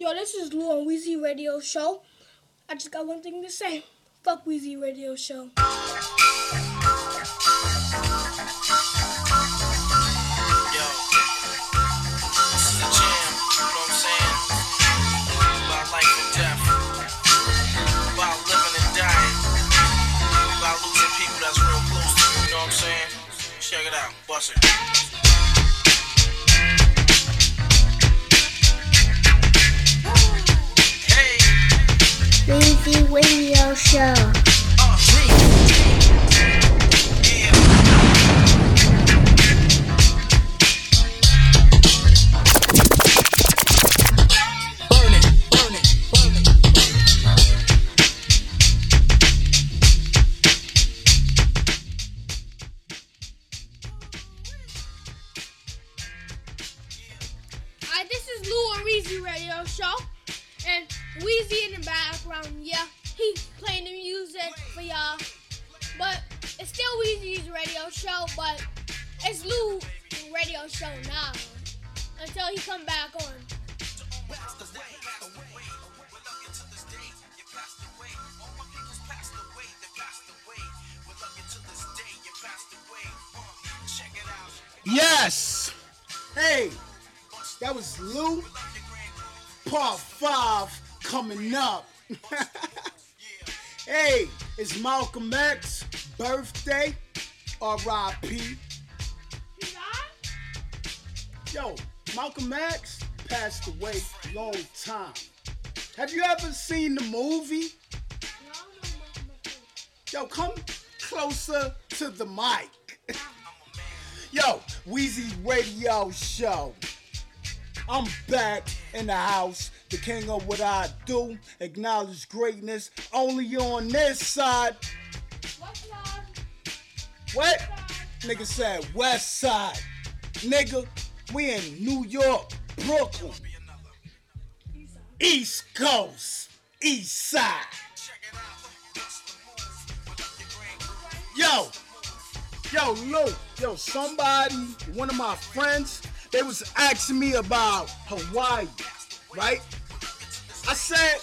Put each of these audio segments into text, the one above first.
Yo, this is Lou on Weezy Radio Show. I just got one thing to say. Fuck Weezy Radio Show. Yo This is the jam, you know what I'm saying? By life and death. Without living and dying. Without losing people that's real close to me, you know what I'm saying? Check it out, bust it. Radio Show. Yo, Malcolm X passed away long time. Have you ever seen the movie? Yo, come closer to the mic. Yo, Weezy Radio Show. I'm back in the house, the king of what I do. Acknowledge greatness only on this side. What? Nigga said West Side. Nigga, we in New York, Brooklyn. East Coast, East Side. Yo, yo, Lou, yo, somebody, one of my friends, they was asking me about Hawaii, right? I said,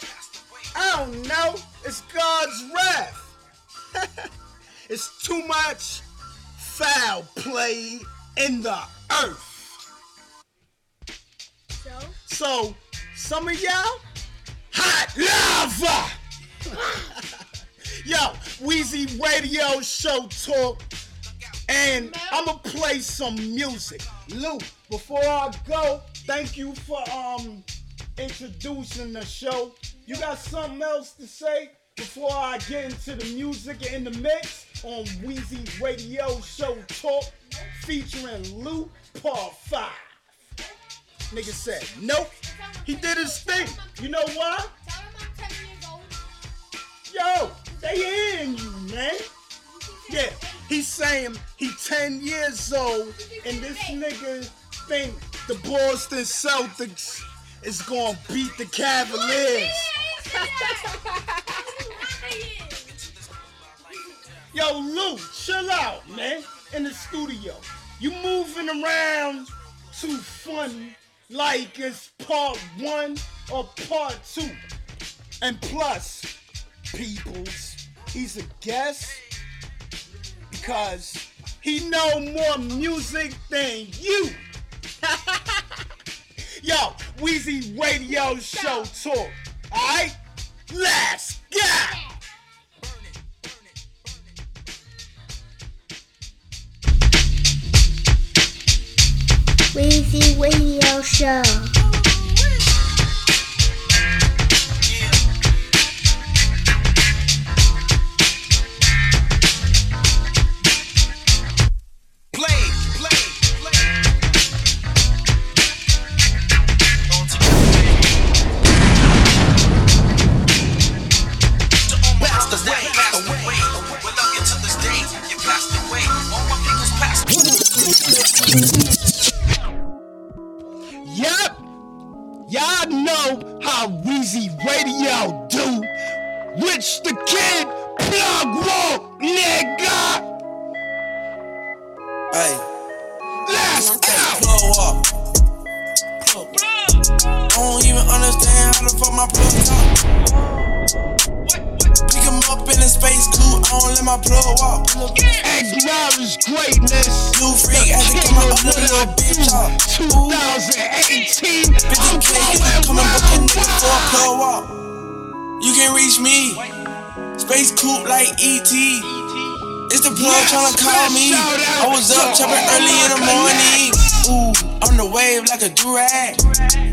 I don't know. It's God's wrath. it's too much foul play in the earth. So, So, some of y'all, hot lava. Yo, Weezy Radio Show Talk. And I'ma play some music. Lou, before I go, thank you for um introducing the show. You got something else to say before I get into the music in the mix on Weezy Radio Show Talk featuring Lou Part 5. Nigga said, nope. He did his thing. You know why? tell him I'm 10 years old. Yo, they hearing you, man. Yeah, he's saying he 10 years old, and this nigga think the Boston Celtics is gonna beat the Cavaliers. Yo, Lou, chill out, man. In the studio, you moving around too funny, like it's part one or part two. And plus, peoples, he's a guest because he know more music than you. Yo, Weezy Radio Show Talk. Alright? Let's go! Weezy Radio Show. Rich the Kid, plug wall, nigga. Hey, Let's go. up. I don't even understand how the fuck my plug top. Pick him up in a space coupe, I don't let my plug walk. Acknowledge greatness. New freak, had to come up with a little bitch off. 2018. 50k, you can come and nigga for a plug walk. You can reach me. Space coupe like ET. It's the plug tryna call me. I was up chopping early in the morning. Ooh, on the wave like a durag.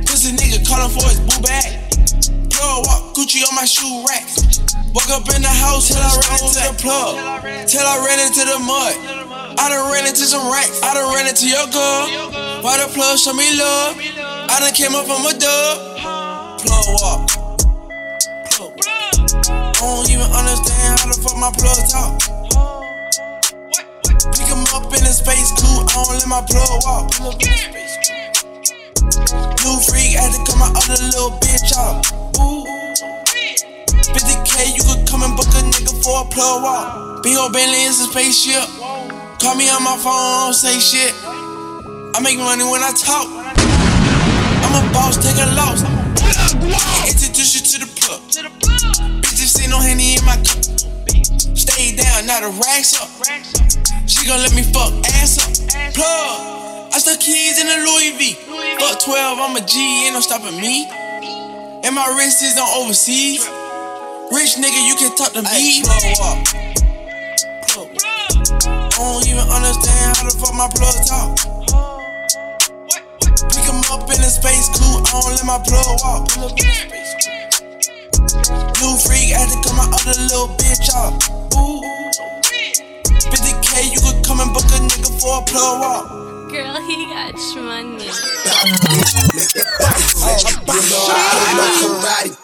Pussy nigga calling for his boo bag. Plug walk, Gucci on my shoe racks. Woke up in the house till I ran into the plug. Till I ran into the mud. I done ran into some racks. I done ran into your girl. Why the plug show me love? I done came up from a dub. Plug walk. I don't even understand how the fuck my plug talk. Pick him up in a space coupe, I don't let my plug walk. New freak had to cut my other little bitch off. Ooh. 50k, you could come and book a nigga for a plug walk. Big old Bentley is a spaceship. Call me on my phone, don't say shit. I make money when I talk. I'm a boss, take a loss. Introduce you to the plug. Bitches see no henny in my cup. Stay down, now the racks up. She gon' let me fuck ass up. Plug. I stuck keys in the Louis V. Fuck 12, I'm a G, ain't no stopping me. And my wrist is on overseas. Rich nigga, you can talk to me. Up. I don't even understand how the fuck my plug talk. Pick him up in a space coupe, I don't let my plug walk. New freak, had to cut my other little bitch off. Ooh. 50k, you could come and book a nigga for a plug walk. Girl, he got money. karate,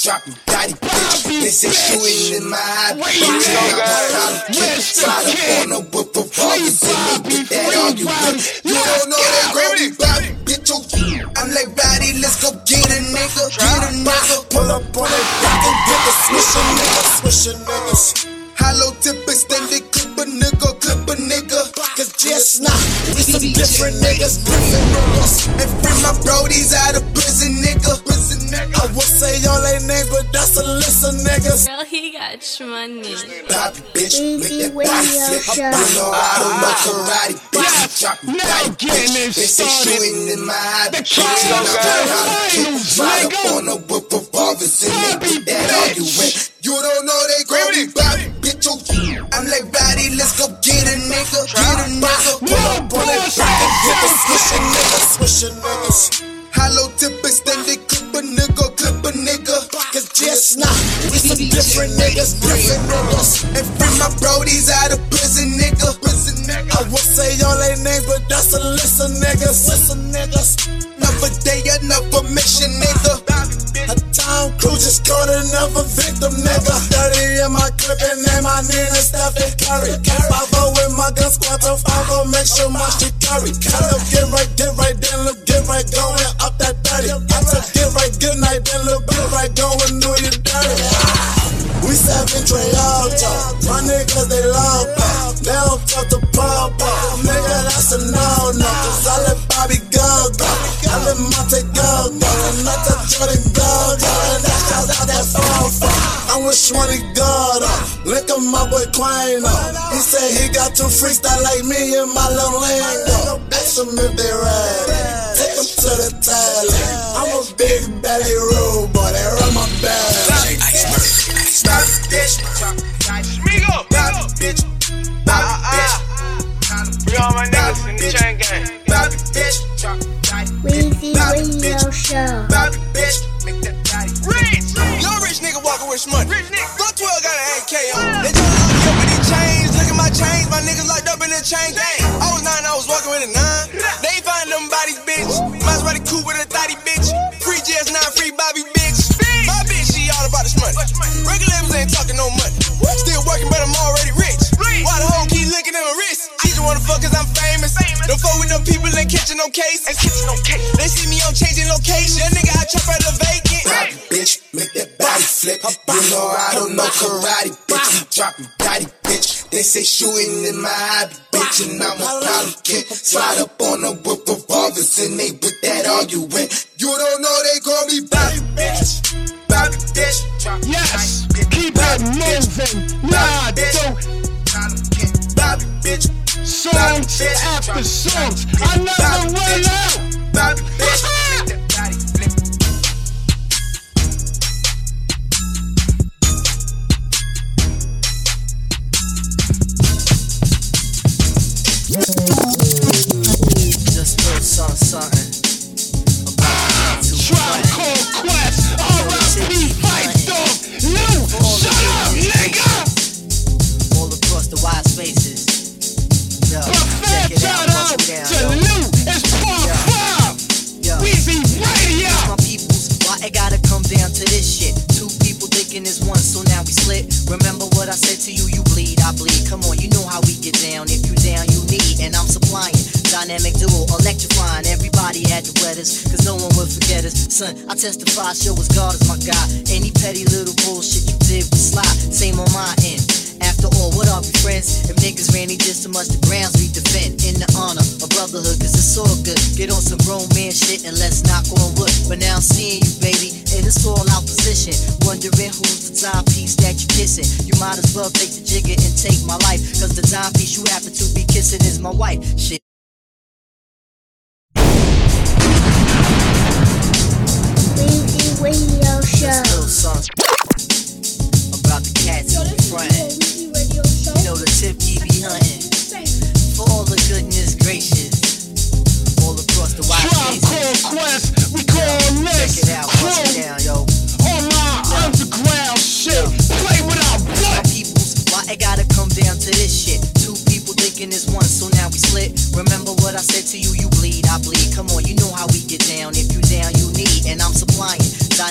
bitch. You dropping daddy, bitch. They say shooting in my eye, bitch. I'm not bitch. Try to phone up with revolvers and they get that argument. You don't know that gravy, Bobby, bitch. You, I'm like, Roddy, let's go get a nigga, get a nigga. Pull up on that block and get the swisher nigga, swisher niggas. Hollow tip extended, clip a nigga, clip a nigga. Cause just now, we some different niggas, different niggas. And free my brodies out of prison, nigga. Prison nigga. I would say all their names, but that's a list of niggas. Girl, he got money. Poppy, bitch, make Easy that body Radio flip. Show. You know I don't know karate, bitch. You dropping now daddy, getting bitch. They started. shooting in my eye, The bitch. Kings I'm of not Finals, to nigga. phone up with revolvers and they Bobby, get that bitch. argument. You don't know they call me Bobby, bitch. Oh, you, I'm like Bobby, let's go get a nigga, get a nigga. Pull up on that block and get the swishing niggas, swishing niggas. Hollow tip extended, clip a nigga, clip a nigga. Cause just now, we some different niggas, different niggas. And free my brodies out of prison, nigga. I would say all their names, but that's a list of niggas. List of niggas. Another day, another mission, nigga. A town crew just caught another victim, nigga. 30 in my clip and name my Nina Stephen Curry. Five with my gun squad to five make sure my shit carry. I look get right, get right, then look get right, going up that 30. I took get right, good night, then look get right, going do you dirty. We seven Trey Alto, my niggas they love pop. They don't talk to pop pop. Nigga, that's a no no. Cause I let Bobby go go. I let Monte go go. And I let Jordan go go. And that's cause out that phone phone. I'm with Shmoney God. Link up my boy Quino. He said he got two freestyle like me in my little lingo. Ask them if they ready. Take them to the talent. I'm a big belly rude boy. They run my belly. Stop bitch. Smigo. Bobby bitch. Bobby bitch. Free all my niggas in the chain gang. Bobby bitch. Weezy Radio Show. Bobby bitch. Make that body. Rich. Young rich nigga walking with some money. Rich nigga. Fuck 12 got an AK on. They just lock me up with these chains. Look at my chains. My niggas locked up in the chain gang. I was nine, I was walking with a nine. Labels ain't talking no money. Still working, but I'm already rich. Why the hoe keep looking at my wrist? I just wanna fuck cause I'm famous. Don't fuck with them people ain't catching no case. They see me on changing location. That nigga, I chop out the vacant. Bobby bitch. Make that body flip. You know I don't know karate, bitch. You dropping daddy, bitch. They say shooting in my hobby, bitch. And I'm a kid. Slide up on them with revolvers and they with that argument. You don't know they call me Bobby, bitch. Bobby Bitch. Yes, keep it moving. Nah, don't. Bobby, bitch. Songs after songs. I never run out. Bobby, bitch.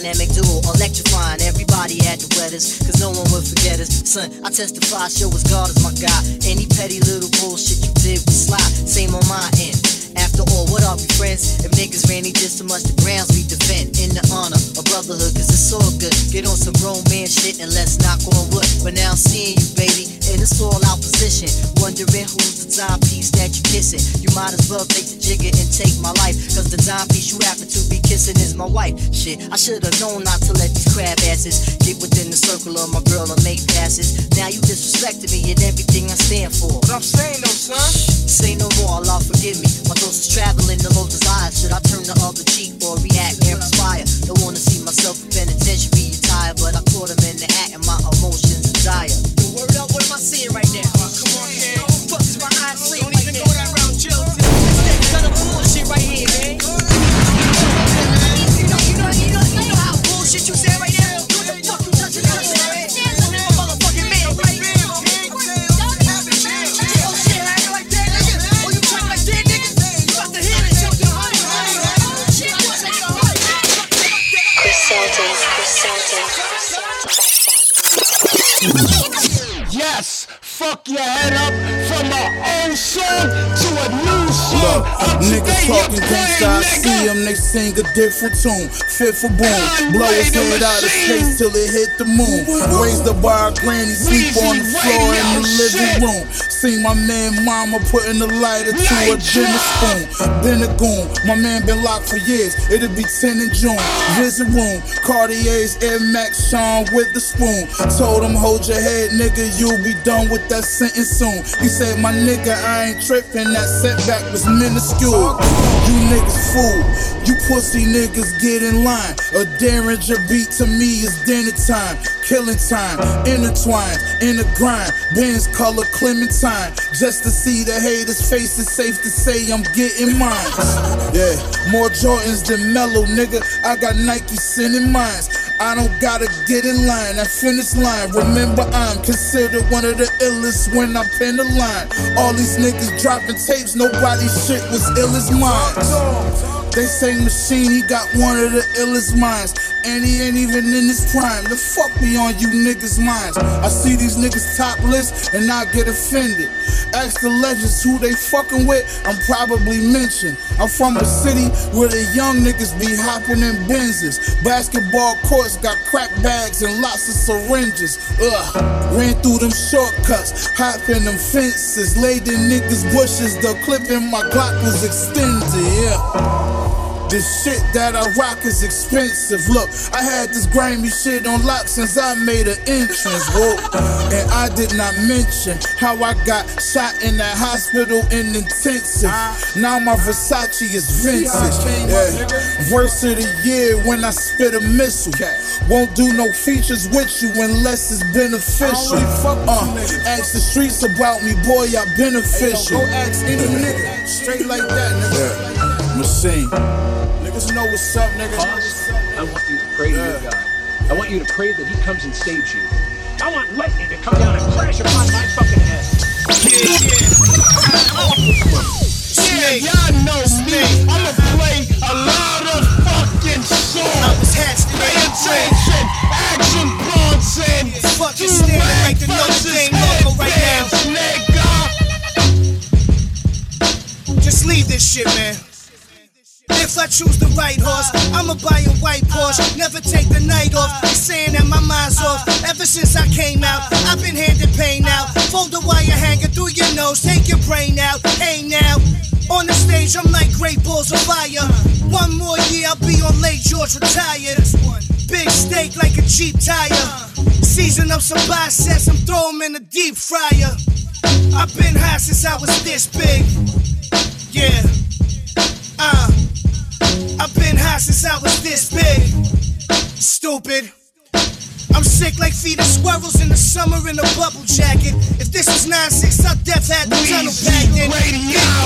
Dynamic duo, electrifying. Everybody had to wet cause no one would forget us. Son, I testify, show us God is my God. Any petty little bullshit you did was slide. Same on my end. After all, what are we friends? If niggas ran each just so much, the grounds we defend. In the honor of brotherhood, cause it's all good. Get on some romance shit and let's knock on wood. But now I'm seeing you, baby, in this all out position. Wondering who's the timepiece that you kissing. You might as well take the jigger and take my life. Cause the timepiece you happen to be kissing is my wife. Shit, I should've known not to let these crab asses get within the circle of my girl and make passes. Now you disrespecting me and everything I stand for. What I'm saying though, son. Say no more, Allah forgive me. My thoughts is traveling the low desire. Should I turn the other cheek or react and perspire? Don't wanna see myself in penitentiary attire, but I caught him in the act and my emotions are dire. The word up, what am I seeing right now? Come on, kid. Fuck is my eyes sleep Don't even go that route, chill. This that kind of bullshit right here, man. You know, you know, you know, you know how bullshit you say right fuck your head up from my old song to a new. Look, niggas talking gangsta, I see them, they sing a different tune. Fit for boom, blow his head out of space till it hit the moon. Raised up by a granny, sleep on the floor in the living room. Seen my man mama putting the lighter to a dinner spoon. Been a goon, my man been locked for years. It'll be 10 in June. Visit room, Cartier's Air Max Sean with the spoon. Told him, hold your head, nigga, you'll be done with that sentence soon. He said, my nigga, I ain't tripping, that setback was minuscule. You niggas fool, you pussy niggas get in line. A Derringer beat to me is dinner time, killing time, intertwined in the grind. Benz color Clementine, just to see the haters' faces. Safe to say I'm getting mine. Yeah, more Jordans than Melo, nigga. I got Nike sending mines. I don't gotta get in line, I finish line. Remember, I'm considered one of the illest when I pen the line. All these niggas dropping tapes, nobody's shit was ill as mine. They say Machine, he got one of the illest minds. And he ain't even in his prime. The fuck be on you niggas' minds. I see these niggas topless and I get offended. Ask the legends who they fucking with, I'm probably mentioned. I'm from a city where the young niggas be hopping in Benzes. Basketball courts got crack bags and lots of syringes. Ugh, ran through them shortcuts, hopping them fences, laid in niggas' bushes. The clip in my Glock was extended, yeah. This shit that I rock is expensive. Look, I had this grimy shit on lock since I made an entrance. Whoa. And I did not mention how I got shot in that hospital in intensive. Now my Versace is vintage. Yeah. Verse of the year when I spit a missile. Won't do no features with you unless it's beneficial. Uh, ask the streets about me, boy, I beneficial. Go ask any nigga, straight like that, nigga. Machine. Niggas know what's up, nigga. I want you to pray to your God. I want you to pray that He comes and saves you. I want lightning to come down and crash upon my fucking head. Yeah, y'all know me. I'ma play a lot of fucking songs. I was hatched Pay attention, action Bronson. Fucking standing like the Notre Dame logo right now. Nigga. Just leave this shit, man. If I choose the right horse, I'ma buy a white Porsche. Never take the night off. They saying that my mind's off. Ever since I came out, I've been handed pain out. Fold the wire hanger through your nose, take your brain out. Hey now. On the stage, I'm like great balls of fire. One more year, I'll be on late George retired. Big steak like a cheap tire. Season up some biceps, I'm throw 'em in the deep fryer. I've been high since I was this big. Yeah. Uh. I've been high since I was this big. Stupid. I'm sick like feeding squirrels in the summer in a bubble jacket. If this was 9-6, I'd def had the tunnel packed in. Big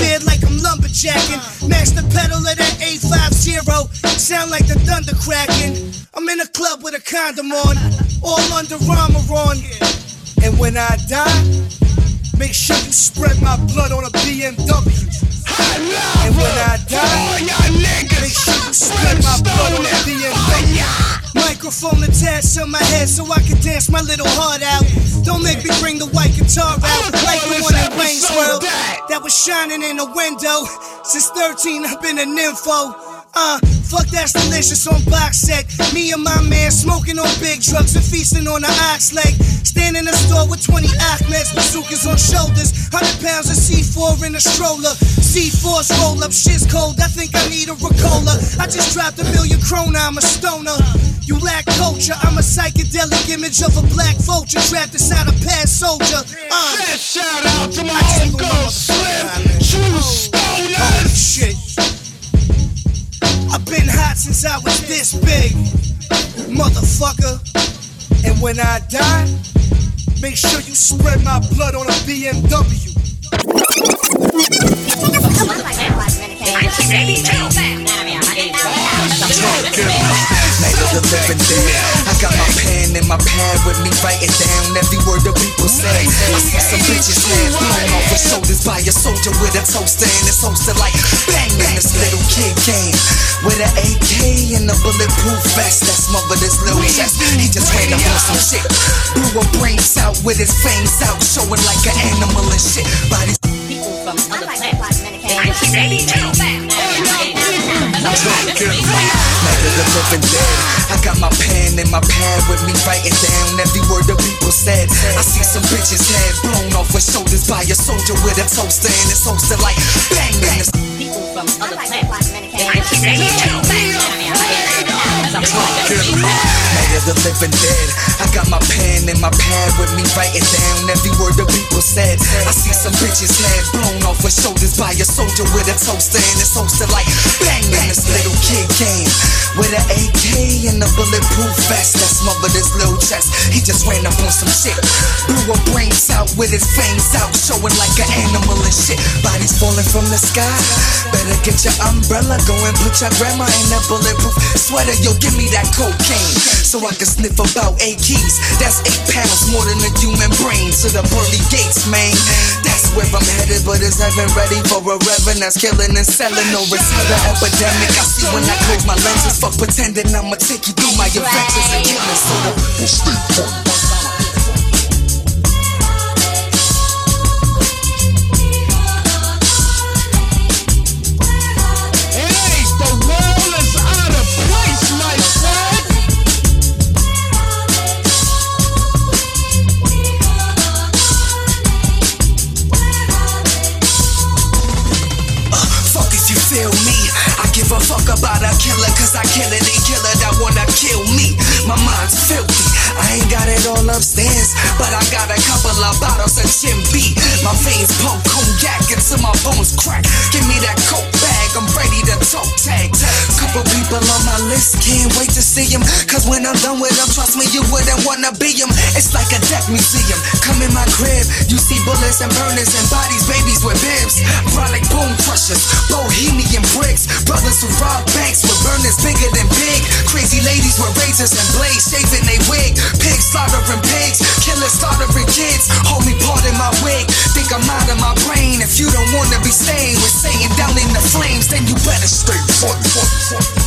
beard like I'm lumberjacking. Master pedal of that 850. Sound like the thunder cracking. I'm in a club with a condom on. All under armor on. And when I die, make sure you spread my blood on a BMW. And when I die, make sure you spread my blood on a BMW. Microphone attached to my head so I can dance my little heart out. Don't make me bring the white guitar out like the one in Wayne's World that was shining in the window. Since 13, I've been a nympho. Uh, fuck that's delicious on box set. Me and my man smoking on big drugs and feasting on the ox leg. Stand in the store with 20 Ahmeds, bazookas on shoulders. 100 pounds of C4 in a stroller. C4's roll up, shit's cold. I think I need a Ricola. I just dropped a million krona, I'm a stoner. You lack culture, I'm a psychedelic image of a black vulture trapped inside a past soldier. Uh, shout out to my homegirl Slim, true stoners. Shit. I've been hot since I was this big, motherfucker. And when I die, make sure you spread my blood on a BMW. Night of the living dead. I got my pen and my pad with me writing down every word that people say. I see some bitches head blown off her shoulders by a soldier with a toaster and it's hosted like bang in this little kid game. With an AK and a bulletproof vest that smothered his little chest. He just ran up on some shit. Blew her brains out with his fangs out, showing like an animal and shit. Bodies People from other planets. Night of the living dead. I got my pen and my pad with me writing down every word that people said. I see some bitches head blown off her shoulders by a soldier with a toaster and it's hosted like bang. People from other planets. Night of the living dead. I got my pen and my pad with me writing down every word that people said. I see some bitches head blown off her shoulders by a soldier with a toaster and it's hosted like bang in this little kid game. With an AK and a bulletproof vest that smothered his little chest. He just ran up on some shit. Blew her brains out with his fangs out, showing like an animal and shit. Bodies falling from the sky. Better get your umbrella, go and put your grandma in that bulletproof sweater. Yo, give me that cocaine so I can sniff about eight keys. That's eight pounds more than a human brain. To the pearly gates, man. That's where I'm headed, but is heaven ready for a reverend that's killing and selling? Is the epidemic? I see when I close my lenses. Fuck pretending I'ma take you through my adventures and killing. So people stay. HMB. My veins pump cognac until my bones crack. Give me that coke bag, I'm ready to talk tag. Couple people on my list, can't wait to see them. Cause when I'm done with them, trust me, you wouldn't wanna be them. It's like a death museum. Come in my crib, you see bullets and burners and bodies, babies with bibs. Brolic boom crushers, bohemian bricks. Brothers who rob banks with burners bigger than big. Crazy ladies with razors and blades, shaving they wig. Pigs slaughtering pigs, killers slaughtering kids. Whole my wig. Think I'm out of my brain. If you don't wanna be staying with Satan down in the flames, then you better stay. Fuck, fuck, fuck.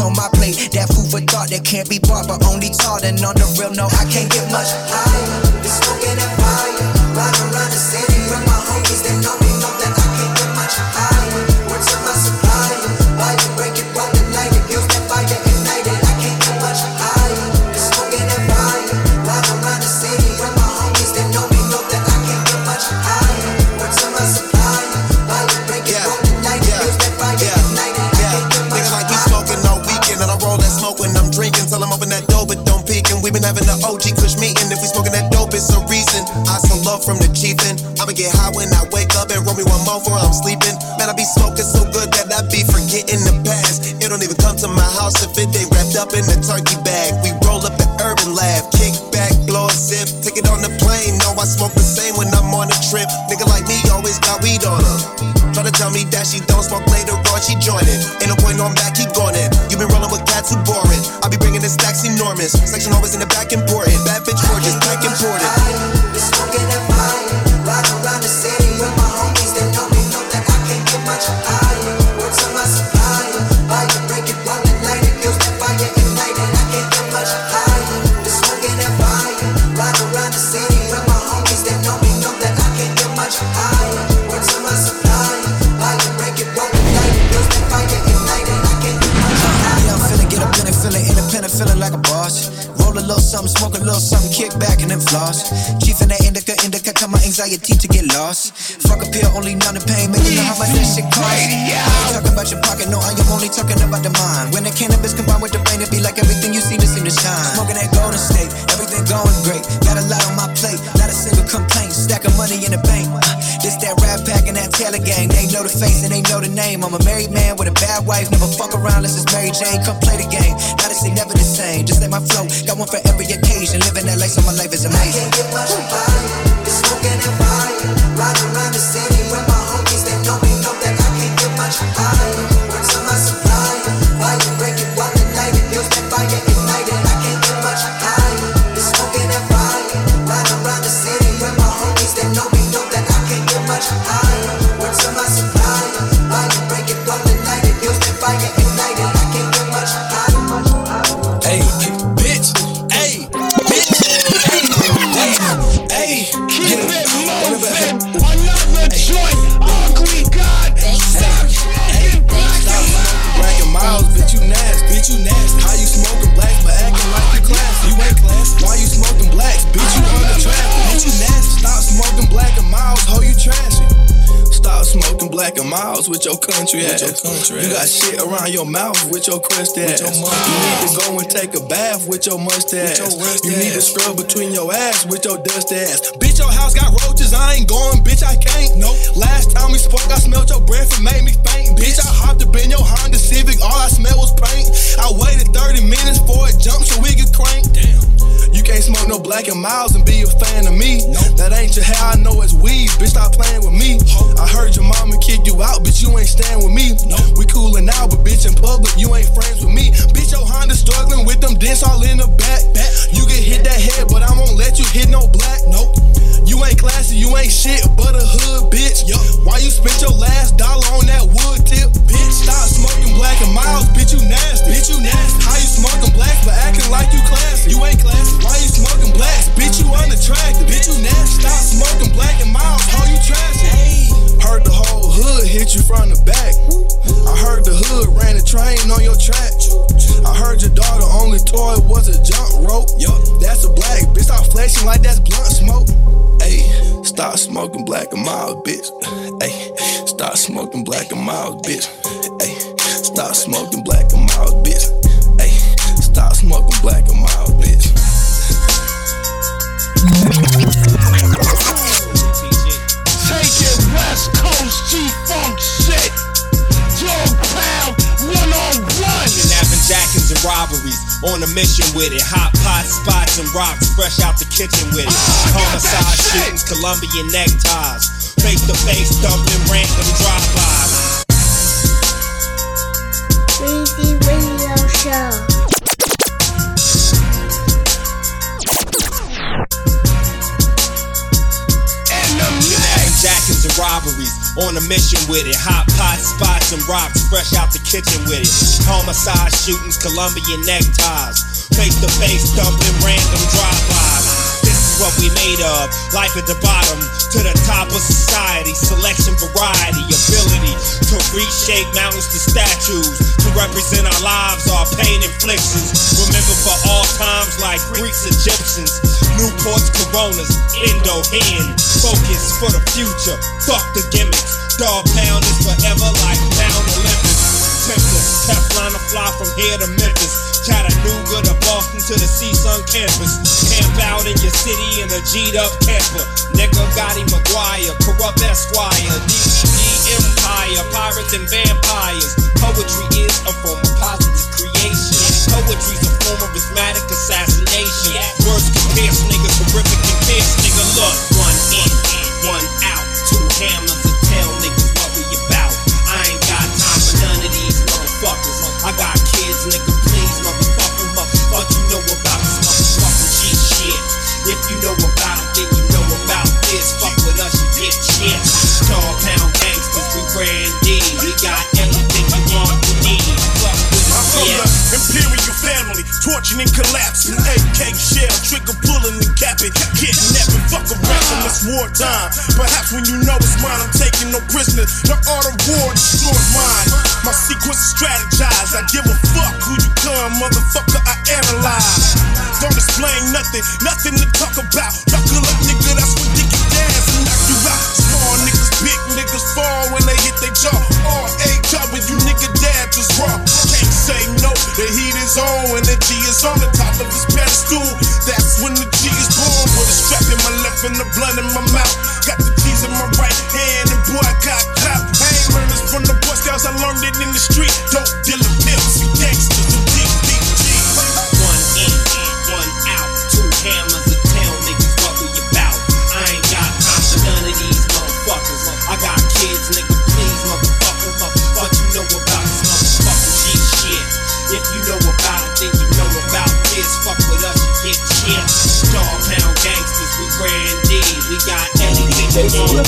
on my plate. That food for thought that can't be bought, but only taught. And on the real, no, I can't get much. in the back important. Bad bitch gorgeous, back important. your teeth to get lost. Fuck a pill, only numb the pain, man. You know how much that shit costs. I ain't talking about your pocket, no, I am only talking about the miles with your country ass. you got shit around your mouth with your crusty ass. you need to go and take a bath with your mustache. you need to scrub between your ass with your dust ass. Bitch, your house got roaches. I ain't going, bitch. I can't. Nope. Last time we spoke, I smelled your breath and made me faint. Bitch, I hopped up in your Honda Civic. All I smelled was paint. I waited 30 minutes for it jump so we could crank. Damn. You can't smoke no black and miles and be a fan of me. That ain't your hair, I know it's weed. Bitch, stop playing with me. I heard your mama kick you out, bitch, you ain't stand with me. We coolin' now, but bitch, in public, you ain't friends with me. Bitch, your Honda struggling with them dents all in the back. You can hit that head, but I won't let you hit no black. Nope. You ain't classy, you ain't shit but a hood, bitch. Yo, Why you spent your last dollar on that wood tip? Bitch, stop smoking black and miles, bitch, you nasty. Bitch, you nasty. How you smoking black but acting like you classy? You ain't classy. Why you smoking blacks? Bitch, you unattractive. Bitch, you nasty. Stop smoking black and miles, how you trashy? I heard the whole hood hit you from the back. I heard the hood ran a train on your track. I heard your daughter only toy was a jump rope. Yup, that's a black bitch. Stop flashing like that's blunt smoke. Hey, stop smoking black and mild, bitch. Hey, stop smoking black and mild, bitch. Hey, stop smoking black and mild, bitch. Hey, stop smoking black and mild, bitch. West Coast G-Funk shit. Dog Pound 101. Kidnapping jackets and robberies. On a mission with it. Hot pot spots and rocks. Fresh out the kitchen with it. Homicide shootings, Colombian neckties. Face to face, dumping random drive-bys. Weezy Radio Show. Kidnapping jackets and robberies. On a mission with it. Hot pot spots and rocks. Fresh out the kitchen with it. Homicide shootings, Colombian neckties. Face to face, dumping random drive-bys. What we made of. Life at the bottom to the top of society. Selection, variety, ability to reshape mountains to statues. To represent our lives, our pain inflictions. Remember for all times like Greeks, Egyptians. Newports, Coronas, Indo, Hen. Focus for the future. Fuck the gimmicks. Dog pound is forever like Mount Olympus. Tempest, Teflon to fly from here to Memphis. Chattanooga to Boston to the CSUN campus. Camp out in your city in a G'd up camper. Nigga Gotti McGuire, corrupt Esquire, DCD Empire, pirates and vampires. Poetry is a form of positive creation. Poetry's a form of rhythmic assassination. Words can pierce niggas, horrific and fierce, nigga. Look, one in, one out, two hammers torching and collapsing. AK shell, trigger pulling and capping. Kidnapping, fuck a around, it's wartime. Perhaps when you know it's mine, I'm taking no prisoners. The art of war destroys mine. My sequence is strategized. I give a fuck who you come, motherfucker, I analyze. Don't explain nothing, nothing to talk about. Knuckle up, I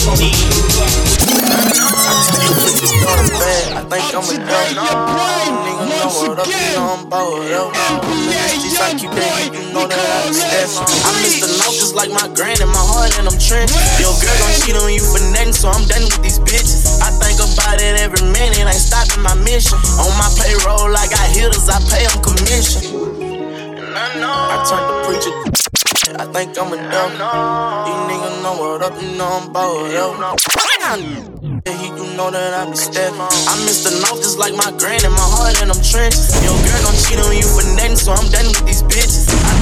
think I'm a dumb nigga. Know what up, you I'm bored up. I keep that you know that I stepping. I miss the north just like my granny, my heart in them trenches. Yo, girl gon' cheat on you for nothing, so I'm done with these bitches. I think about it every minute, ain't stopping my mission. On my payroll, I got hitters, I pay them commission. And I know I turned the preacher. I think I'm a dumb. These niggas know what up, you know I'm bored up. He do know that I be stepping. I miss the north just like my granny, my heart and I'm trenches. Yo, girl gon' cheat on you for nothing, so I'm done with these bitches. I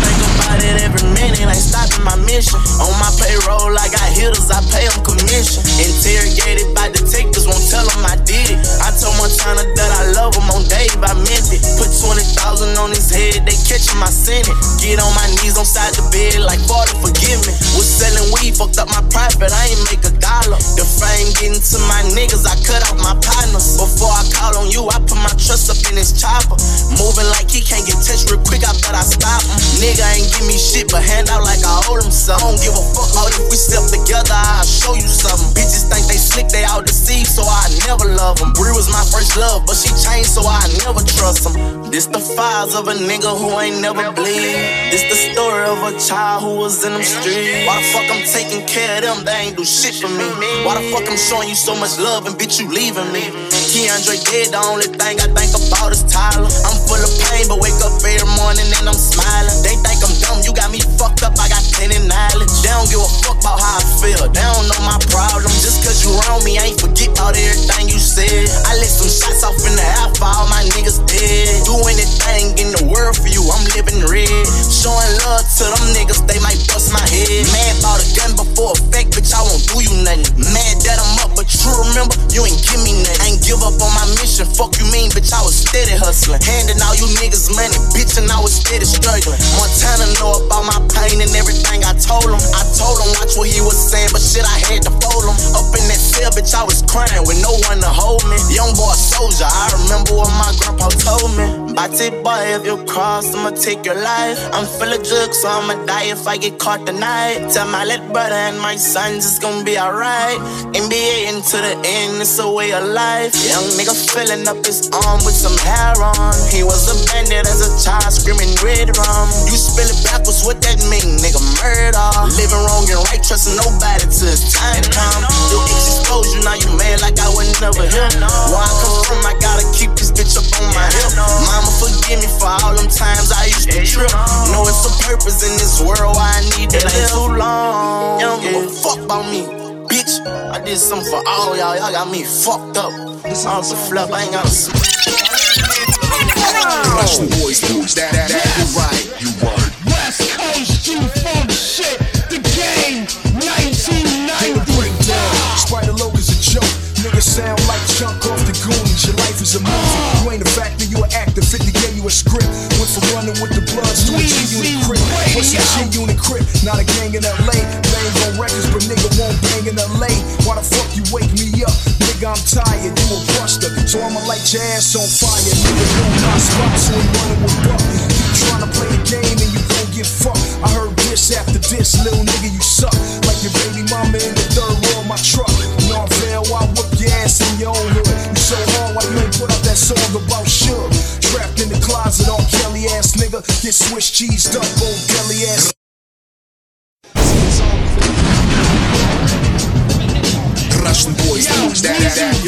about it every minute, ain't stopping my mission. On my payroll, I got hitters, I pay them commission. Interrogated by detectives, won't tell them I did it. I told Montana that I love him on Dave, I meant it. Put 20,000 on his head, they catching my senate. Get on my knees on side the bed like 40, forgive me. Was selling weed, fucked up my profit, I ain't make a The fame getting to my niggas, I cut out my partners. Before I call on you, I put my trust up in his chopper. Moving like he can't get touched real quick, I bet I stop him. Nigga ain't give me shit, but hand out like I owe him some. I Don't give a fuck out if we step together, I'll show you something. Bitches think they slick, they all deceived, so I never love them. Bree was my first love, but she changed, so I never trust them. This the files of a nigga who ain't never bleed. This the story of a child who was in them streets. Why the fuck I'm taking care of them? They ain't do shit for me. Why the fuck I'm showing you so much love and bitch you leaving me? Keandre dead, the only thing I think about is Tyler. I'm full of pain, but wake up every morning and I'm smiling. They think I'm dumb, you got me fucked up, I got plenty knowledge. They don't give a fuck about how I feel, they don't know my problem. Just cause you around me, I ain't forget about everything you said. I let some shots off in the half, all my niggas dead. Do anything in the world for you, I'm living red. Showing love to them niggas, they might bust my head. Mad about a gun before effect, bitch, I won't do you nothing. Mad that I'm up, but you remember, you ain't give me nothing. Ain't give up on my mission, fuck you mean, bitch, I was steady hustling. Handing all you niggas money, bitch, and I was steady struggling. Montana know about my pain and everything I told him. I told him, watch what he was saying, but shit, I had to fold him. Up in that cell, bitch, I was crying with no one to hold me. Young boy soldier, I remember what my grandpa told me. Batty boy, if you cross, I'ma take your life. I'm full of drugs, so I'ma die if I get caught tonight. Tell my little brother and my sons it's gonna be alright. NBA into the end, it's a way of life. Young nigga filling up his arm with some hair on. He was a bandit as a child, screaming red rum. You spell it backwards, what that mean, nigga? Murder. Living wrong and right, trusting nobody till it's time come. Your ex exposed you, now you mad like I would never hear. Where I come from, I gotta keep this bitch up on my hip. Mama, forgive me for all them times I used to trip. Know it's a purpose in this world, why I need to live too long. You don't give a fuck about me, bitch. I did something for all y'all, y'all got me fucked up. This Off the flip, I ain't got a Crush the boys, boys, that, that, that, you right, you right. West Coast G-Funk shit, the game, 1990. breakdown. Spider Loc is a joke. Niggas sound like chunk is a movie. You ain't a factor, you an actor. 50 gave you a script. Went from running with the bloods to a G unit crib. What's a G unit crib? Not a gang in LA. Bang on records, but nigga won't bang in LA. Why the fuck you wake me up? Nigga, I'm tired. You a buster. So I'ma light your ass on fire. Nigga, know my spot, so I'm running with buck. You trying to play the game and you gon' get fucked. I heard this after this, little nigga, you suck. Like your baby mama in the third row of my truck. Norvell, I whip your ass in your own that song about Suge? Trapped in the closet, R. Kelly ass nigga. Get Swiss cheese up, R. Kelly ass. Boys, boys, that, that, that,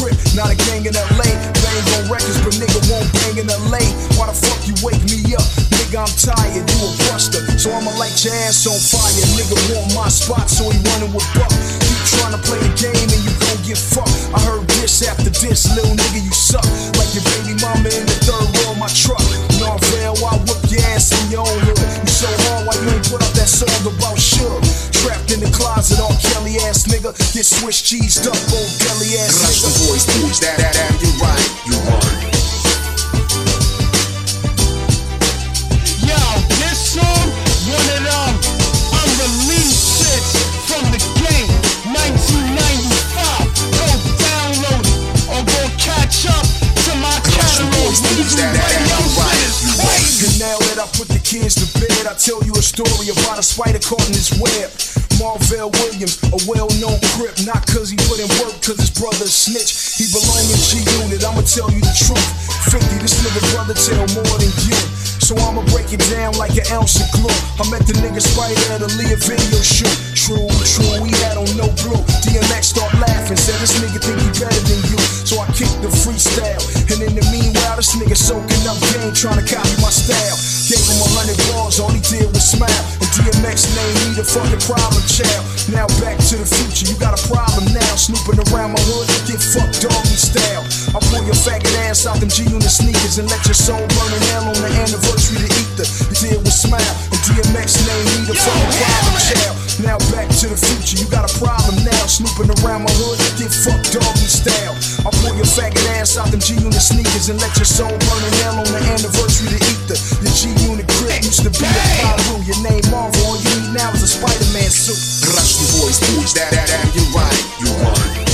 crib? Not a gang in LA. Bang on records, but nigga won't bang in LA. Why the fuck you wake me up? Nigga, I'm tired. You a buster. So I'ma light your ass on fire. Nigga want my spot, so he the nigga Spider at a Leah video shoot. True, true, we had on no blue. DMX start laughing, said this nigga think he better than you. So I kicked the freestyle. And in the meanwhile, this nigga soaking up game, trying to copy my style. Gave him a hundred balls, all he did was smile. DMX named me the fucking problem child. Now back to the future, you got a problem now. Snooping around my hood, get fucked doggy style. I pull your faggot ass out them G unit sneakers and let your soul burn in hell on the anniversary to ether. You did with smile, and DMX named me the fucking problem child. Now back to the future, you got a problem now. Snooping around my hood, get fucked doggy style. I pull your faggot ass out them G unit sneakers and let your soul burn in hell on the anniversary to ether. Your G unit grip used to be a Piru. Your name Marvel, all you need now is a Spider-Man suit. Rush the boys, boys, that, that, that, you're right, you're right.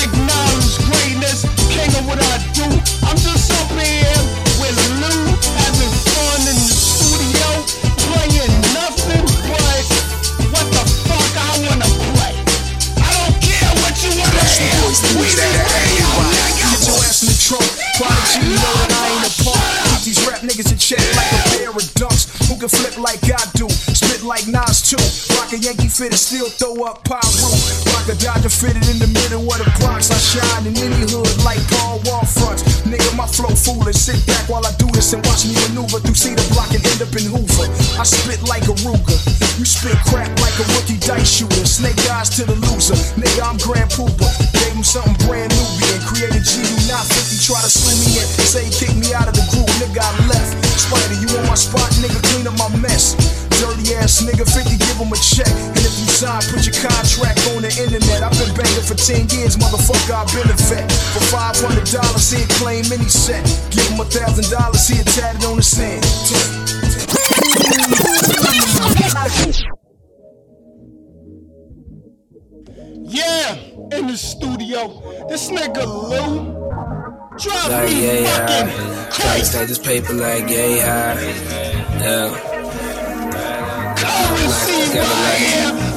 Acknowledge greatness, king of what I do. Flip like I do? Spit like Nas too. Rock a Yankee fit and still throw up Piru. Rock a Dodger fitted in the middle of the Bronx. I shine in any hood like Paul Wall fronts. Nigga, my flow foolish. Sit back while I do this and watch me maneuver through Cedar Block and end up in Hoover. I spit like a Ruger. You spit crap like a rookie dice shooter. Snake eyes to the loser. Nigga, I'm Grand Pooper. Gave him something brand new. Being created G, you not 50. Try to sue me in. Say he kicked me out of the group. Nigga, I left. Spider, you on my spot, nigga, clean up my mess. Dirty ass nigga, 50, give him a check. And if you sign, put your contract on the internet. I've been banging for 10 years, motherfucker, I've been a vet. For $500, he'll claim any set. Give him a thousand dollars, he'll tat it on his hand. Yeah, in the studio. This nigga Lou. Like me yay fucking high. To stack this paper like yay high. Yeah. Like together like Put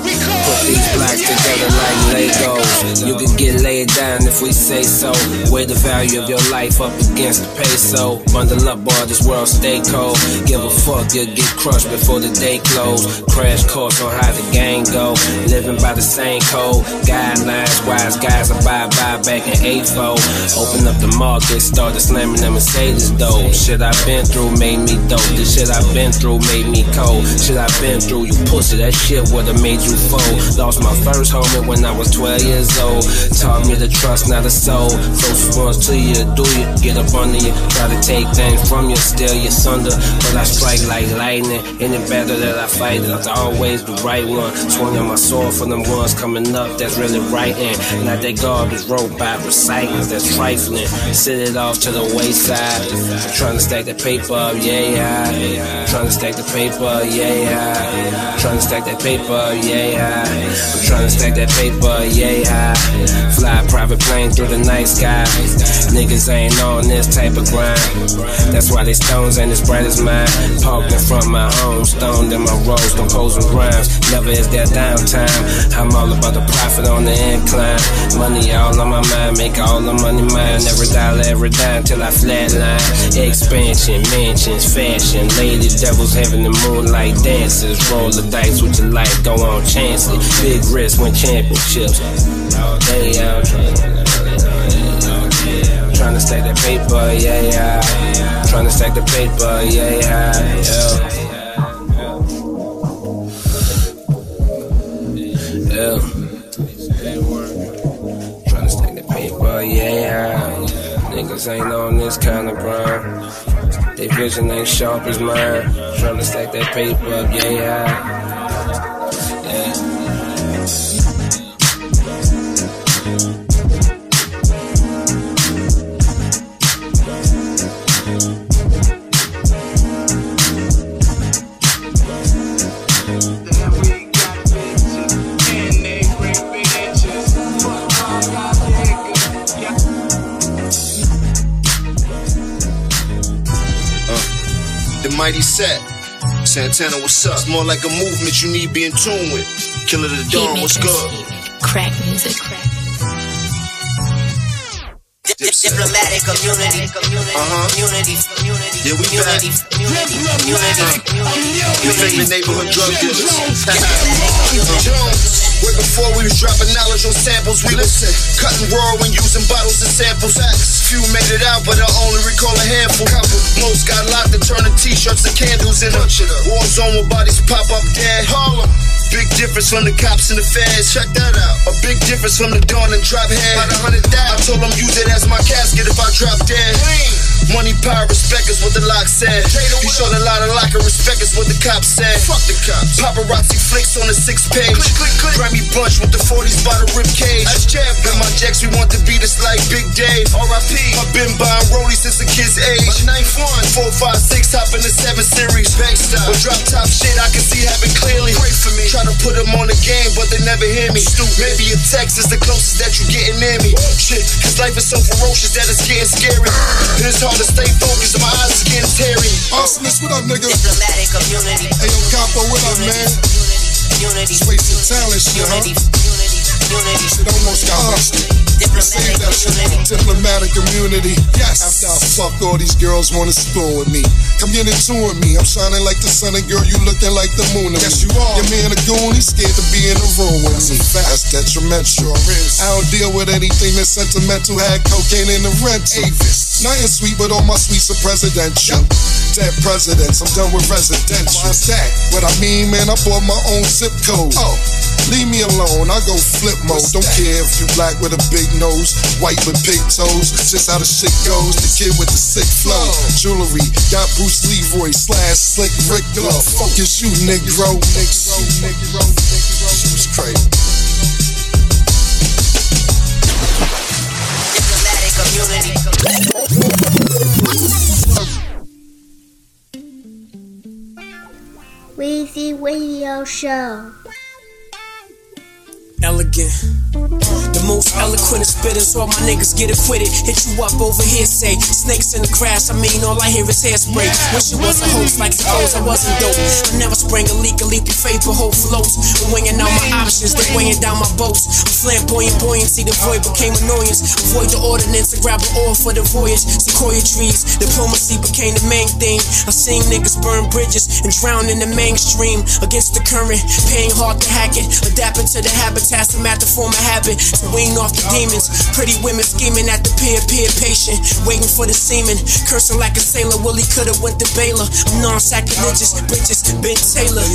these blocks together like Legos. You can get laid down if we say so. Weigh the value of your life up against the peso. Bundle up, boy, this world stay cold. Give a fuck, you'll get crushed before the day close. Crash course on how the game go. Living by the same code. Guidelines, wise guys abide by back in 8 Open up the market, started slamming the Mercedes though. Shit I've been through made me dope. The shit I've been through made me cold. Shit I've been through, you pussy, that shit would've made you fold. Lost my first homie when I was 12 years old. Taught me to trust, not a soul. Close ones to you, do you? Get up under you, try to take things from you, steal you sunder. But I strike like lightning. Any battle that I fight, it's always the right one. Swung on my sword for them ones coming up, that's really writing. Not that garbage robot recycling, that's trifling. Sit it off to the wayside. Trying to stack the paper up, yeah, yeah. Trying to stack the paper, yeah, yeah. Trying to stack that paper, yeah, yeah. I'm trying to stack that paper, yeah, yeah. Fly private plane through the night sky. Niggas ain't on this type of grind. That's why they stones ain't as bright as mine. Parked in front my home, stoned in my rose, composing rhymes. Never is that downtime. I'm all about the profit on the incline. Money all on my mind, make all the money mine. Every dollar, every dime till I flatline. Expansion, mansions, fashion. Lady devils having the moonlight dances. Roll the dice with your life, go on chance it. Big risk win championships. All day out trying to stack that paper, yeah, yeah. Trying to stack the paper, yeah, yeah. Yeah. Trying to stack the paper, yeah. Niggas ain't on this kind of grind. They vision ain't sharp as mine. Trying to stack that paper, yeah, yeah. Santana, what's up? It's more like a movement you need be in tune with. Killer the Dawn, what's good? Crack music. Crack. Diplomatic Immunity, community, uh-huh. community, community, Yeah, we back. community, community, community, You favorite neighborhood drug dealers. Jones. Way before we was dropping knowledge on samples, we listen. Cutting raw when using bottles and samples. Few made it out, but I only recall a handful. Most got locked and turning t-shirts to candles in them. War zone where bodies pop up dead. Harlem. Big difference from the cops and the feds. Check that out. A big difference from the dawn and drop head. About a hundred thousand. I told them use it as my casket if I drop dead. Money, power, respect is what the lock said. He showed a lot of lack of respect is what the cops said. Fuck the cops. Paparazzi flicks on the six page. Grammy bunch with the 40s by the rib cage. In my jacks, we want to be this like Big Dave. R.I.P. I've been buying rollies since a kid's age. Ninth one. Four, five, six, hop in the seven series. Backstop. But drop top shit, I can see happen clearly. Pray for me. Try to put them on the game, but they never hear me. Stupid. Maybe a text is the closest that you're getting near me. Shit, cause life is so ferocious that it's getting scary. It's hard to stay focused, my eyes is getting teary. Arsonist, what up, nigga? diplomatic immunity, Hey, yo, Capo, what up, man? unity, Space and talent shit, huh? Unity. Shit almost got. Save that shit. Diplomatic Immunity. Yes. After I fuck all these girls wanna spoon with me. Come get into with me. I'm shining like the sun, and girl, you looking like the moon. Yes, you are. Your man a goon, he's scared to be in the room with me. That's detrimental. I don't deal with anything that's sentimental. Had cocaine in the rental. Avis. Nothing sweet, but all my sweets are presidential. Dead presidents, I'm done with residential. Why's that? What I mean, man, I bought my own zip code. Oh. Leave me alone, I go flip mode. Don't care if you black with a big nose, white with big toes. It's just how the shit goes. The kid with the sick flow. Jewelry, got Bruce Leroy slash slick Rick glove. Fuck is you, Negro. Negro, Negro, Negro. She was crazy. Diplomatic. Weezy Radio Show. Elegant. The most eloquent of spitters, all my niggas get acquitted. Hit you up over here, say snakes in the grass. I mean, all I hear is hairspray. Wish it was a hoax, like suppose I wasn't dope. I never sprang a leak, a leap of faith, but hope floats. I'm weighing out my options, they weighing down my boats. I'm flamboyant, buoyancy, the void became annoyance. Avoid the ordinance and grab an oar for the voyage. Sequoia trees, diplomacy became the main thing. I seen niggas burn bridges and drown in the mainstream. Against the current, paying hard to hack it. Adapting to the habitats, I'm at to form a habit. To wean off the demons. Pretty women scheming at the peer, peer patient. Waiting for the semen. Cursing like a sailor, Willie coulda went to Baylor. I'm non-sacrilegious, bitches, Ben Taylor.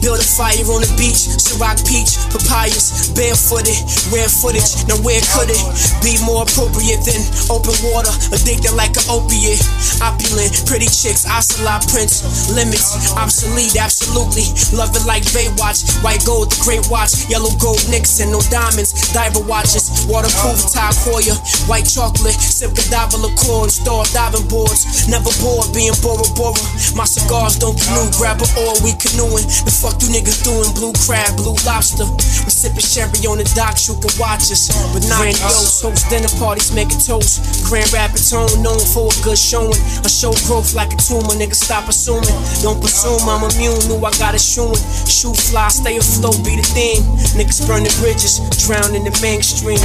Build a fire on the beach, Ciroc peach, papayas, barefooted, rare footage. Now where could it be more appropriate than open water? Addicted like an opiate, opulent, pretty chicks, ocelot prints, limits, obsolete, absolutely. Love it like Baywatch, white gold, the great watch, yellow gold Nixon, no diamonds, diver watches, waterproof Thai Hoya, white chocolate, sip Godiva liqueur, install diving boards. Never bored being Bora Bora. My cigars don't canoe, grab an oar, we canoeing. The fuck you niggas doing? Blue crab, blue lobster. We sipping sherry on the dock, you can watch us. But grandiose, host dinner parties, make a toast. Grand Rapids home, known for a good showing. I show growth like a tumor, niggas stop assuming. Don't presume I'm immune, knew I got a shoeing. Shoe fly, stay afloat, be the theme. Niggas burning bridges, drown in the mainstream.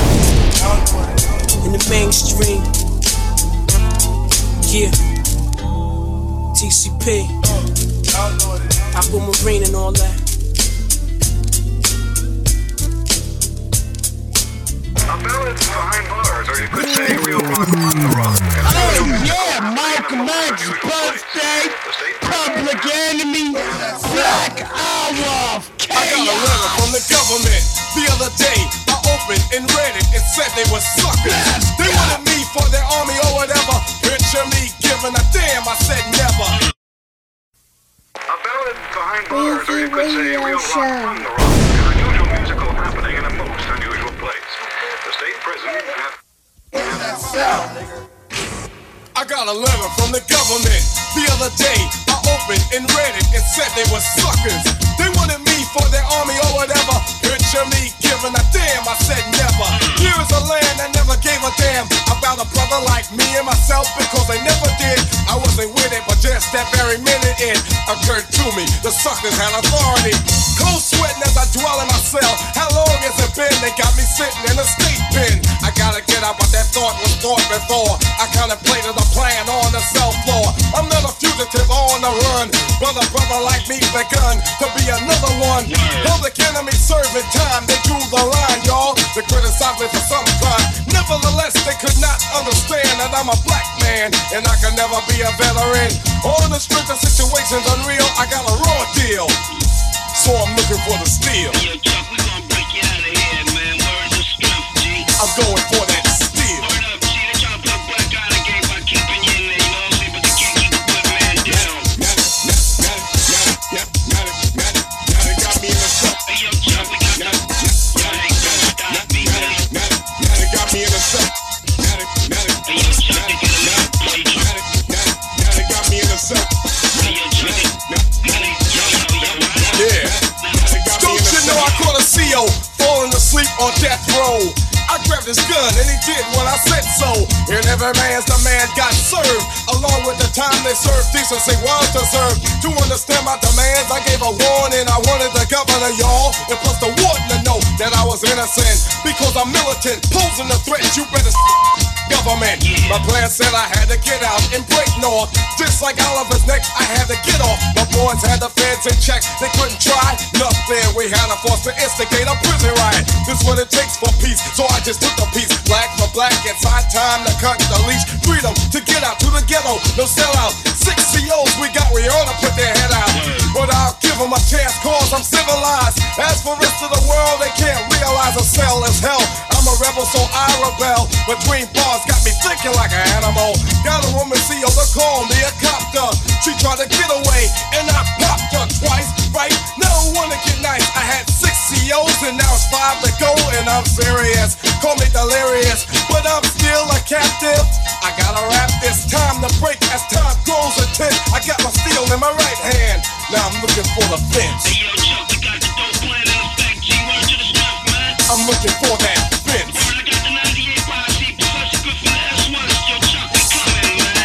In the mainstream. Yeah. TCP. Aquamarine and all that. Oh yeah, Mike Max birthday, Public Enemy, Black Hour of I got a letter from the government the other day. I opened and read it. It said they were suckers. They wanted me for their army or whatever. Picture me giving a damn. I said never. Weezy Radio Show. I got a letter from the government the other day. I opened and read it. and said they were suckers. They wanted me for their army or whatever. Picture me giving a damn. I said never. Here is a land that never gave a damn about a brother like me and myself because they never did. I wasn't with it, but just that very minute it occurred to me. The suckers had authority. Close sweating as I dwell in my cell. How long has it been? They got me sitting in a state pen. I gotta get out, but that thought was thought before. I contemplated a plan on the cell floor. I'm not a fugitive on the run. Brother, brother like me's begun to be another one. Public enemy serving time. They drew the line, y'all. They criticize me for some crime. Nevertheless, they could not understand that I'm a black man and I can never be a veteran. On the strength of situations unreal, I got a raw deal. So I'm looking for the steel. I'm going for that he did what I said so. And every man's the man got served. Along with the time they served, decency was deserved. To understand my demands, I gave a warning. I wanted the governor, y'all, and plus the warden to know that I was innocent. Because I'm militant, posing a threat, you better government. My plan said I had to get out and break north. Just like Oliver's neck, I had to get off. My boys had the feds in check, they couldn't try nothing. We had a force to instigate a prison riot. This what it takes for peace, so I just took the piece. Black for black, it's high time to cut the leash. Freedom to get out to the ghetto, no sellout. Six COs we got, we ought to put their head out. But I'll give them a chance, cause I'm civilized. As for rest of the world, they can't realize a cell is hell. I'm a rebel, so I rebel. Between bars, got me thinking like an animal. Got a woman CO oh, to call me a copter. She tried to get away, and I popped her twice, right? I wanna get nice. I had six COs, and now it's five to go, and I'm serious. Call me delirious, but I'm still a captive. I gotta rap this time to break as time grows intense. I got my steel in my right hand. Now I'm looking for the fence. I'm looking for that fence.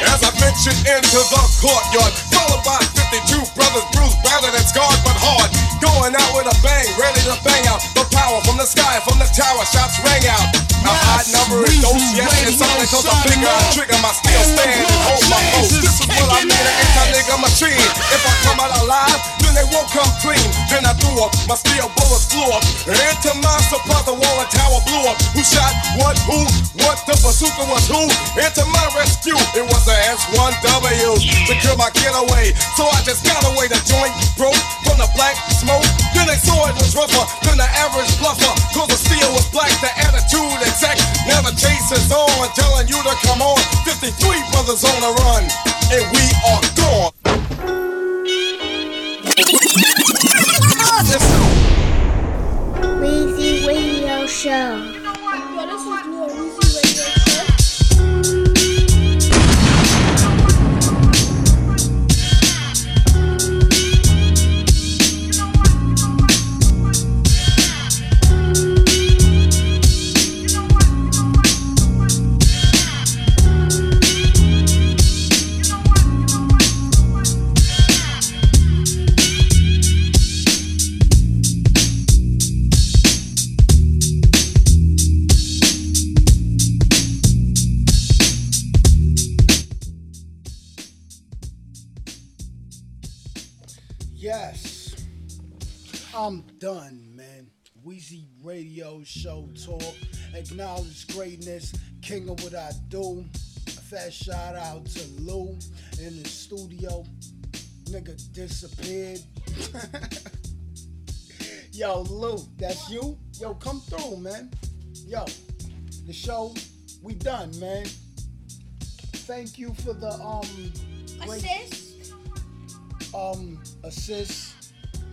As I mentioned into the courtyard, followed by 52 brothers, bruised, battered, and scarred, but hard. Going out with a bang, ready to bang out. The power from the sky, from the tower, shots rang out. A odd number is dose, yes, it's only cause I figure I trigger my steel stand and hold my post. This is what I mean, an anti-nigga machine. If I come out alive, then they won't come clean. Then I threw up, my steel bullets flew up. Bazooka was who? And to my rescue, it was the S1W. Secure my getaway, so I just got away. The joint broke from the black smoke. Then they saw it was rougher than the average bluffer. Cause the steel was black, the attitude exact. Now the chase is on, telling you to come on. 53 brothers on the run, and we are gone. Weezy Radio Show. Man. Radio Show Talk. Acknowledge greatness. King of what I do. A fat shout out to Lou in the studio. Nigga disappeared. Yo, Lou, that's you? Yo, come through, man. Yo, the show, we done, man. Thank you for the um great- Assist. um assist.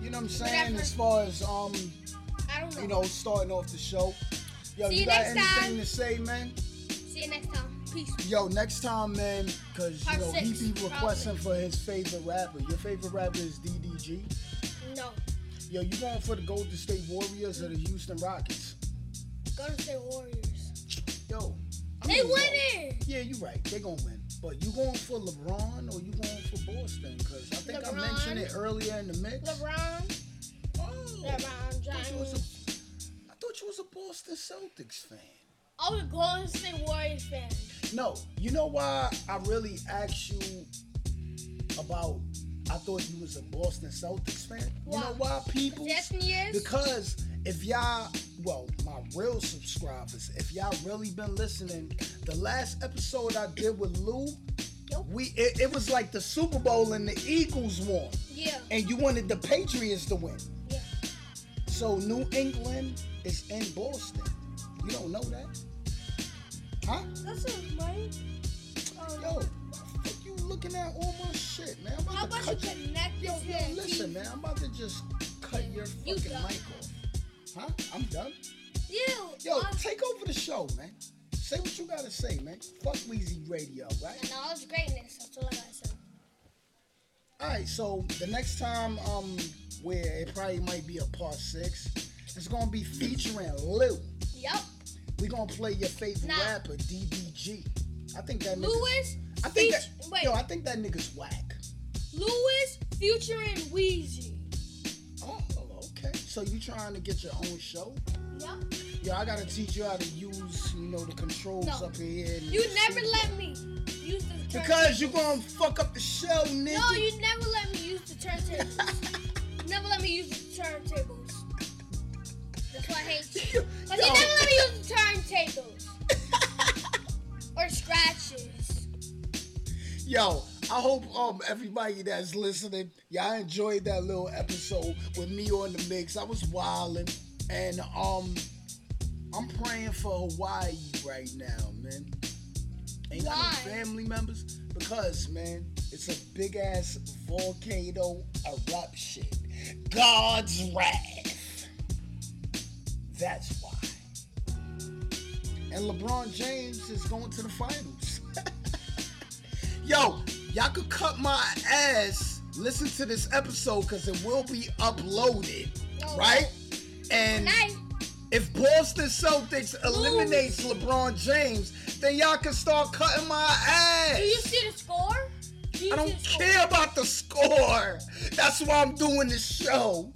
You know what I'm saying? As far as um I don't know. You know, starting off the show. Yo, See you you got next anything time. to say, man? See you next time. Peace. Yo, next time, man, because you know six, he be requesting for his favorite rapper. Your favorite rapper is DDG. No. Yo, you going for the Golden State Warriors or the Houston Rockets? Golden State Warriors. Yo, They don't know. winning. Yeah, you're right. They gonna win. But you going for LeBron or you going for Boston? Because I think I mentioned it earlier in the mix. LeBron. Oh. LeBron I thought James. A, I thought you was a Boston Celtics fan. I was a Golden State Warriors fan. No, you know why I really asked you about. I thought you was a Boston Celtics fan. You know why, people? Because if y'all, well, my real subscribers, if y'all really been listening, the last episode I did with Lou, we it, it was like the Super Bowl and the Eagles won, Yeah. and you wanted the Patriots to win. Yeah. So New England is in Boston. You don't know that, huh? That's a right. Yo, fuck you looking at all my shit, man. I'm about How to about cut you connect Yo, yo, listen, man. I'm about to just cut your fucking done. mic off. Huh? I'm done. You. Yo, take over the show, man. Say what you gotta say, man. Fuck Weezy Radio, right? And knowledge greatness. That's all I gotta say. All right, so the next time, um, where it probably might be a part six, it's gonna be featuring Lou. Yep. We gonna play your favorite Nah. rapper, DDG. I think that. Lewis. I think feat- that. Wait. Yo, I think that nigga's whack. Lewis, featuring Weezy. Oh, oh, okay. So you trying to get your own show? Yep. Yo, I gotta teach you how to use, you know, the controls No. up here. You never studio. let me use the turntable. Because you gonna fuck up the show, nigga. No, you never let me use the turntable. never let me use the turntables. That's why I hate you. Cause you Yo. never let me use the turntables. or scratches. Yo, I hope um everybody that's listening, y'all enjoyed that little episode with me on the mix. I was wildin', and um, I'm praying for Hawaii right now, man. Ain't got no family members because man, it's a big ass volcano eruption. God's wrath. That's why. And LeBron James is going to the finals. Yo, y'all could cut my ass. Listen to this episode because it will be uploaded, right? And if Boston Celtics eliminates LeBron James, then y'all can start cutting my ass. Do you see the score? Do I don't the score? care about the score. That's why I'm doing this show.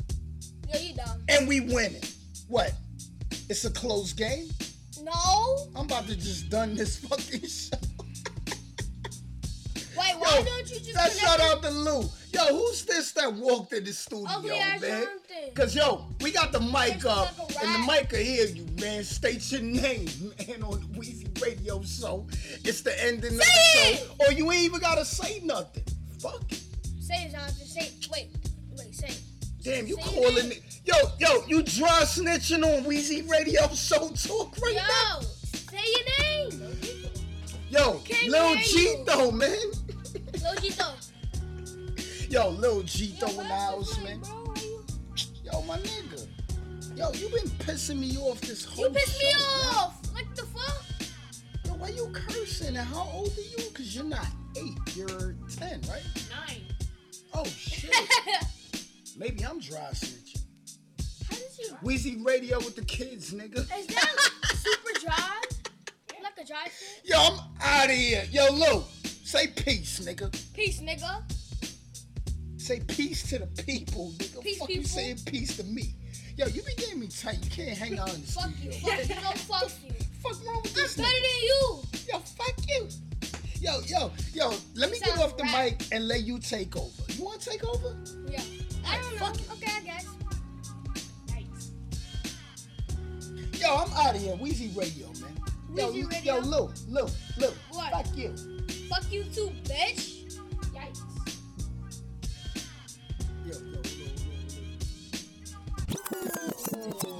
Yeah, you dumb. And we winning. What? It's a close game? No. I'm about to just done this fucking show. Wait, why Yo, don't you just that shout out to Lou. Yo, who's this that walked in the studio, Ugly man? Cause yo, we got the mic up, like and the mic can hear you, man. State your name, man, on the Weezy Radio Show. It's the ending of the show, or you ain't even gotta say nothing. Fuck. it. Say it, Jonathan. Say it. Wait. Wait, say it. Damn, you Say calling it? Yo, yo, you dry snitching on Weezy Radio Show talk right Yo, now? say your name. Yo, Can't Lil hear G you. man. Lil Gito. Yo, Lil G in the house, man. Yo, my nigga. Yo, you been pissing me off this whole You pissed me man. off. Like the fuck? Yo, why you cursing? And how old are you? Cause you're not eight. You're ten, right? Nine. Oh shit. Maybe I'm dry snitching. Weezy Radio with the kids, nigga. Is that super dry? Like a dry fit? Yo, I'm out of here. Yo, Lou, say peace, nigga. Peace, nigga. Say peace to the people, nigga. Peace, Fuck you people. saying peace to me. Yo, you be getting me tight. You can't hang out in the Fuck studio. you. Fuck you. No, fuck you. Fuck wrong with this? I'm better than you. Yo, fuck you. Yo, yo, yo, let me get off the rap. mic and let you take over. You want to take over? Yeah. I don't know. Okay, I guess. Yo, I'm out of here. Weezy Radio, man. Yo, Radio? Yo, Lou, Lou, Lou. What? Fuck you. Fuck you too, bitch. Yikes. Yo, yo, yo, yo, yo.